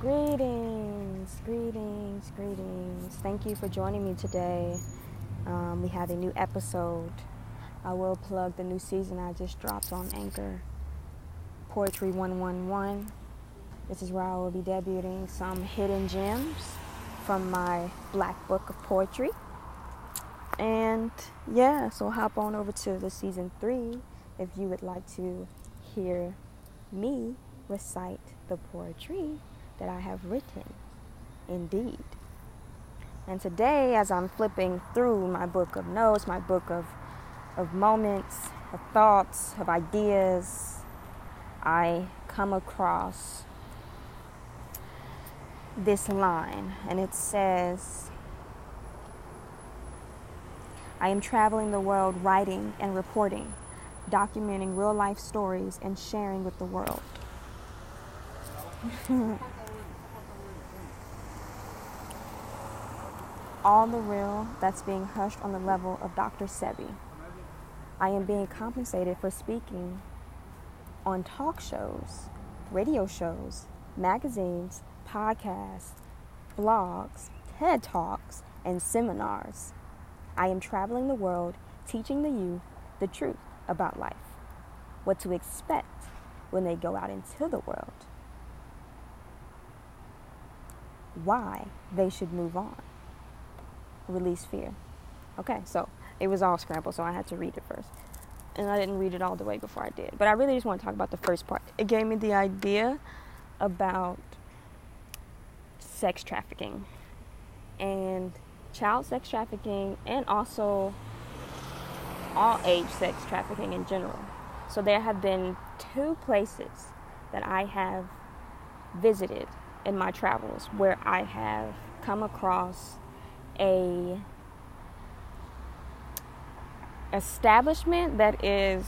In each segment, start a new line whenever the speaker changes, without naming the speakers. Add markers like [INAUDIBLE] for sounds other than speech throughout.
Greetings, greetings, greetings. Thank you for joining me today. Um, we have a new episode. I will plug the new season I just dropped on Anchor Poetry 111. This is where I will be debuting some hidden gems from my Black Book of Poetry. And yeah, so hop on over to the season three if you would like to hear me recite the poetry that I have written. Indeed. And today, as I'm flipping through my book of notes, my book of, of moments, of thoughts, of ideas, I come across this line, and it says, I am traveling the world writing and reporting, documenting real life stories and sharing with the world. [LAUGHS] All the real that's being hushed on the level of Dr. Sebi. I am being compensated for speaking on talk shows, radio shows, magazines, podcasts, blogs, TED Talks, and seminars. I am traveling the world teaching the youth the truth about life, what to expect when they go out into the world, why they should move on, release fear. Okay, so it was all scrambled, so I had to read it first. And I didn't read it all the way before I did. But I really just want to talk about the first part. It gave me the idea about sex trafficking and child sex trafficking and also all age sex trafficking in general. So there have been two places that I have visited in my travels where I have come across a establishment that is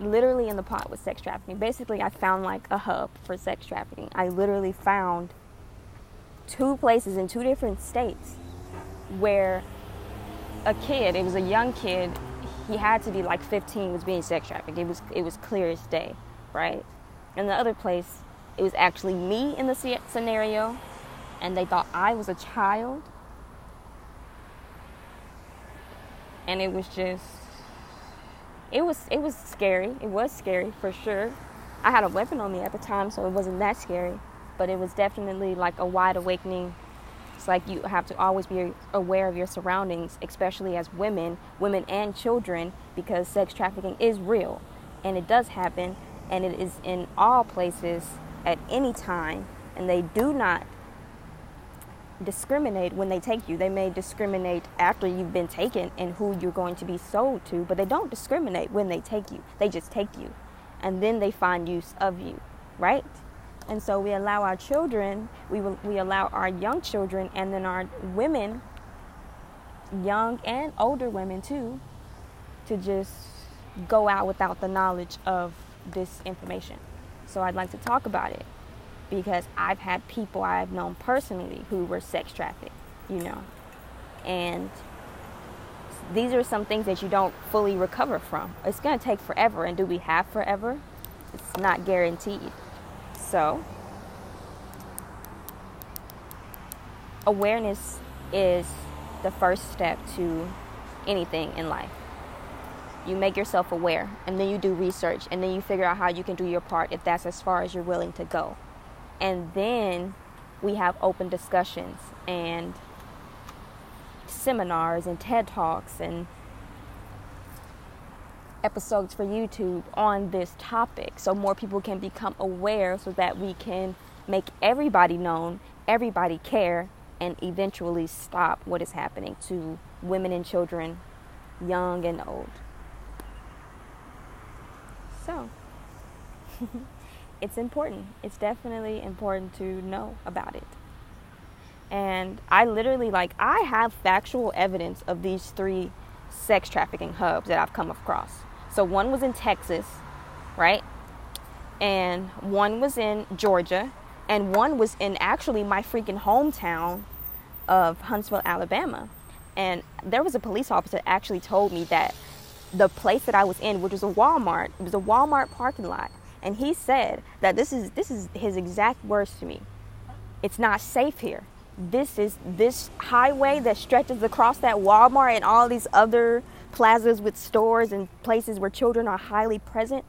literally in the pot with sex trafficking. Basically, I found like a hub for sex trafficking. I literally found two places in two different states where a kid, it was a young kid, he had to be like 15, was being sex trafficked. It was it was clear as day, right? And the other place, it was actually me in the scenario, and they thought I was a child, and it was just, it was it was scary. It was scary for sure. I had a weapon on me at the time, so it wasn't that scary, but it was definitely like a wide awakening it's like you have to always be aware of your surroundings, especially as women, women and children, because sex trafficking is real and it does happen and it is in all places at any time and they do not discriminate when they take you. They may discriminate after you've been taken and who you're going to be sold to, but they don't discriminate when they take you. They just take you and then they find use of you, right? And so we allow our children, we, we allow our young children, and then our women, young and older women too, to just go out without the knowledge of this information. So I'd like to talk about it because I've had people I've known personally who were sex trafficked, you know. And these are some things that you don't fully recover from. It's going to take forever. And do we have forever? It's not guaranteed. So, awareness is the first step to anything in life. You make yourself aware, and then you do research, and then you figure out how you can do your part if that's as far as you're willing to go. And then we have open discussions and seminars and TED Talks and episodes for YouTube on this topic so more people can become aware so that we can make everybody known, everybody care, and eventually stop what is happening to women and children, young and old. So, [LAUGHS] it's important. It's definitely important to know about it. And I literally, like, I have factual evidence of these three sex trafficking hubs that I've come across. So one was in Texas, right? And one was in Georgia, and one was in actually my freaking hometown of Huntsville, Alabama. And there was a police officer that actually told me that the place that I was in, which was a Walmart, it was a Walmart parking lot, and he said that this is this is his exact words to me. it's not safe here. This is this highway that stretches across that Walmart and all these other plazas with stores and places where children are highly present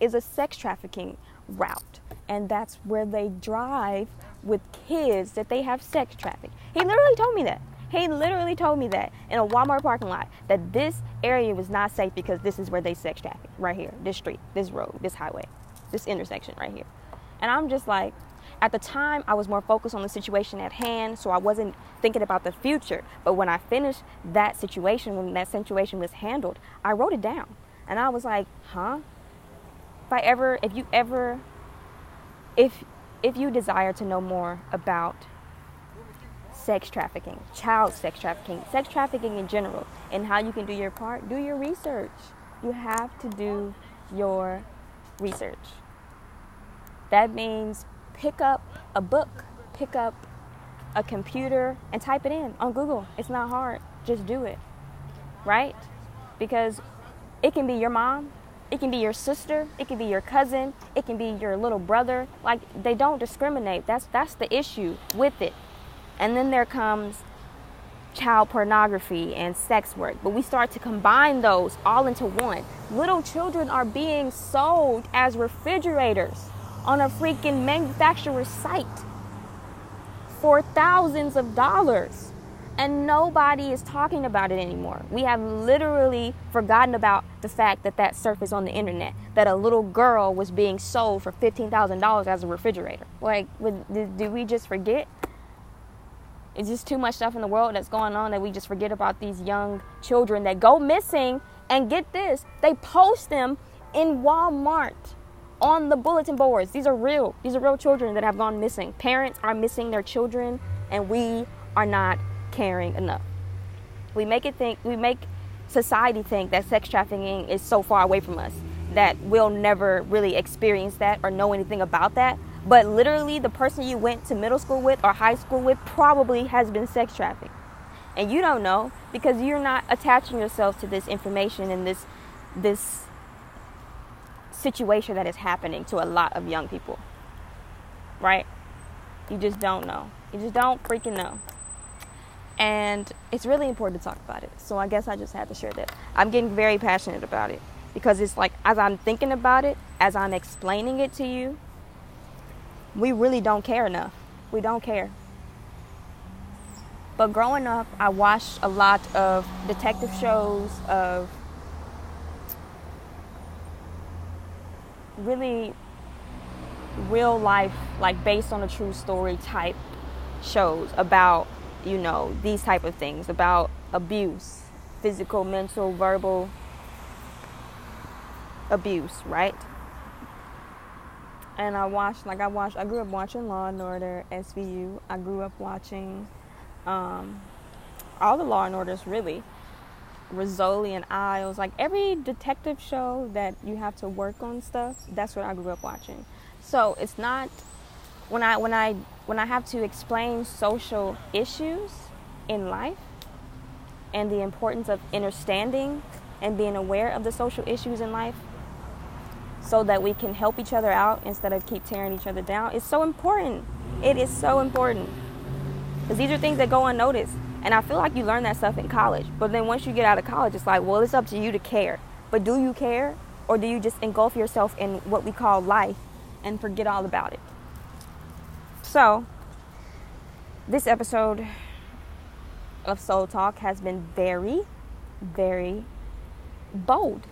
is a sex trafficking route. And that's where they drive with kids that they have sex trafficked. He literally told me that. He literally told me that in a Walmart parking lot that this area was not safe because this is where they sex traffic right here, this street, this road, this highway, this intersection right here. And I'm just like, at the time, I was more focused on the situation at hand, so I wasn't thinking about the future. But when I finished that situation, when that situation was handled, I wrote it down. And I was like, huh? If I ever, if you ever, if, if you desire to know more about sex trafficking, child sex trafficking, sex trafficking in general, and how you can do your part, do your research. You have to do your research. That means pick up a book, pick up a computer, and type it in on Google. It's not hard. Just do it. Right? Because it can be your mom, it can be your sister, it can be your cousin, it can be your little brother. Like they don't discriminate. That's that's the issue with it. And then there comes child pornography and sex work. But we start to combine those all into one. Little children are being sold as refrigerators on a freaking manufacturer's site for thousands of dollars. And nobody is talking about it anymore. We have literally forgotten about the fact that that surfaced on the internet, that a little girl was being sold for $15,000 as a refrigerator. Like, do we just forget? It's just too much stuff in the world that's going on that we just forget about these young children that go missing. And get this, they post them in Walmart on the bulletin boards. These are real. These are real children that have gone missing. Parents are missing their children, and we are not caring enough. We make it think, we make society think that sex trafficking is so far away from us that we'll never really experience that or know anything about that. But literally, the person you went to middle school with or high school with probably has been sex trafficked. And you don't know because you're not attaching yourself to this information and this, this situation that is happening to a lot of young people. Right? You just don't know. You just don't freaking know. And it's really important to talk about it. So I guess I just had to share that. I'm getting very passionate about it because it's like as I'm thinking about it, as I'm explaining it to you, we really don't care enough. We don't care. But growing up, I watched a lot of detective shows, of really real life, like based on a true story type shows about, you know, these type of things, about abuse, physical, mental, verbal abuse, right? and I watched like I watched I grew up watching Law and Order, SVU. I grew up watching um, all the Law and Orders really. Rizzoli and Isles, like every detective show that you have to work on stuff, that's what I grew up watching. So it's not when I when I when I have to explain social issues in life and the importance of understanding and being aware of the social issues in life so that we can help each other out instead of keep tearing each other down it's so important. It is so important. Because these are things that go unnoticed and i feel like you learn that stuff in college. But then once you get out of college it's like well it's up to you to care. But do you care? Or do you just engulf yourself in what we call life and forget all about it? So this episode of soul talk has been very very bold.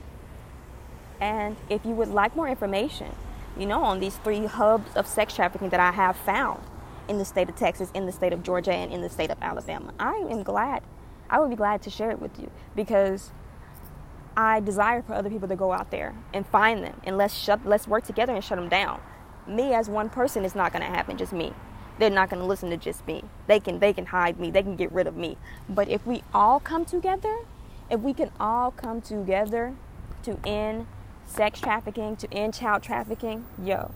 And if you would like more information, you know, on these three hubs of sex trafficking that I have found in the state of Texas, in the state of Georgia, and in the state of Alabama, I am glad. I would be glad to share it with you because I desire for other people to go out there and find them and let's shut let's work together and shut them down. Me as one person is not going to happen just me. They're not going to listen to just me. They can they can hide me. They can get rid of me. But if we all come together, if we can all come together to end sex trafficking to end child trafficking, yo,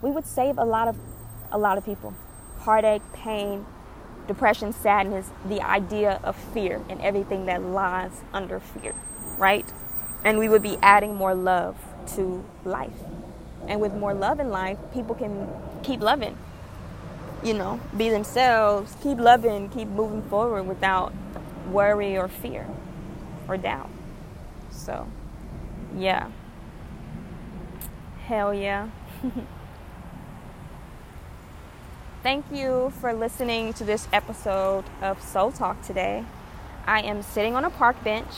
we would save a lot of a lot of people. Heartache, pain, depression, sadness, the idea of fear and everything that lies under fear, right? And we would be adding more love to life. And with more love in life, people can keep loving. you know, be themselves, keep loving, keep moving forward without worry or fear or doubt. So, yeah. Hell yeah. [LAUGHS] Thank you for listening to this episode of Soul Talk today. I am sitting on a park bench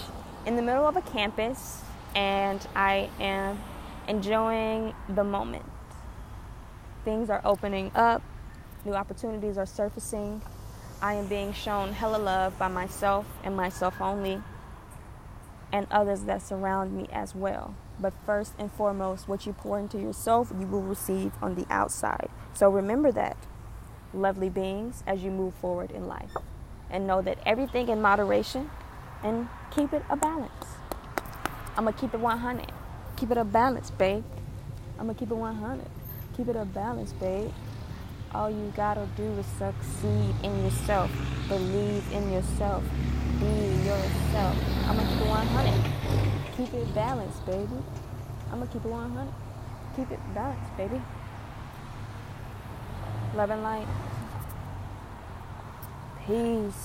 in the middle of a campus and I am enjoying the moment. Things are opening up, new opportunities are surfacing. I am being shown hella love by myself and myself only, and others that surround me as well. But first and foremost, what you pour into yourself, you will receive on the outside. So remember that lovely beings as you move forward in life. And know that everything in moderation and keep it a balance. I'm going to keep it 100. Keep it a balance, babe. I'm going to keep it 100. Keep it a balance, babe. All you got to do is succeed in yourself. Believe in yourself. Be yourself. I'm going to keep it 100. Keep it balanced, baby. I'm going to keep it 100. Keep it balanced, baby. Love and light. Peace.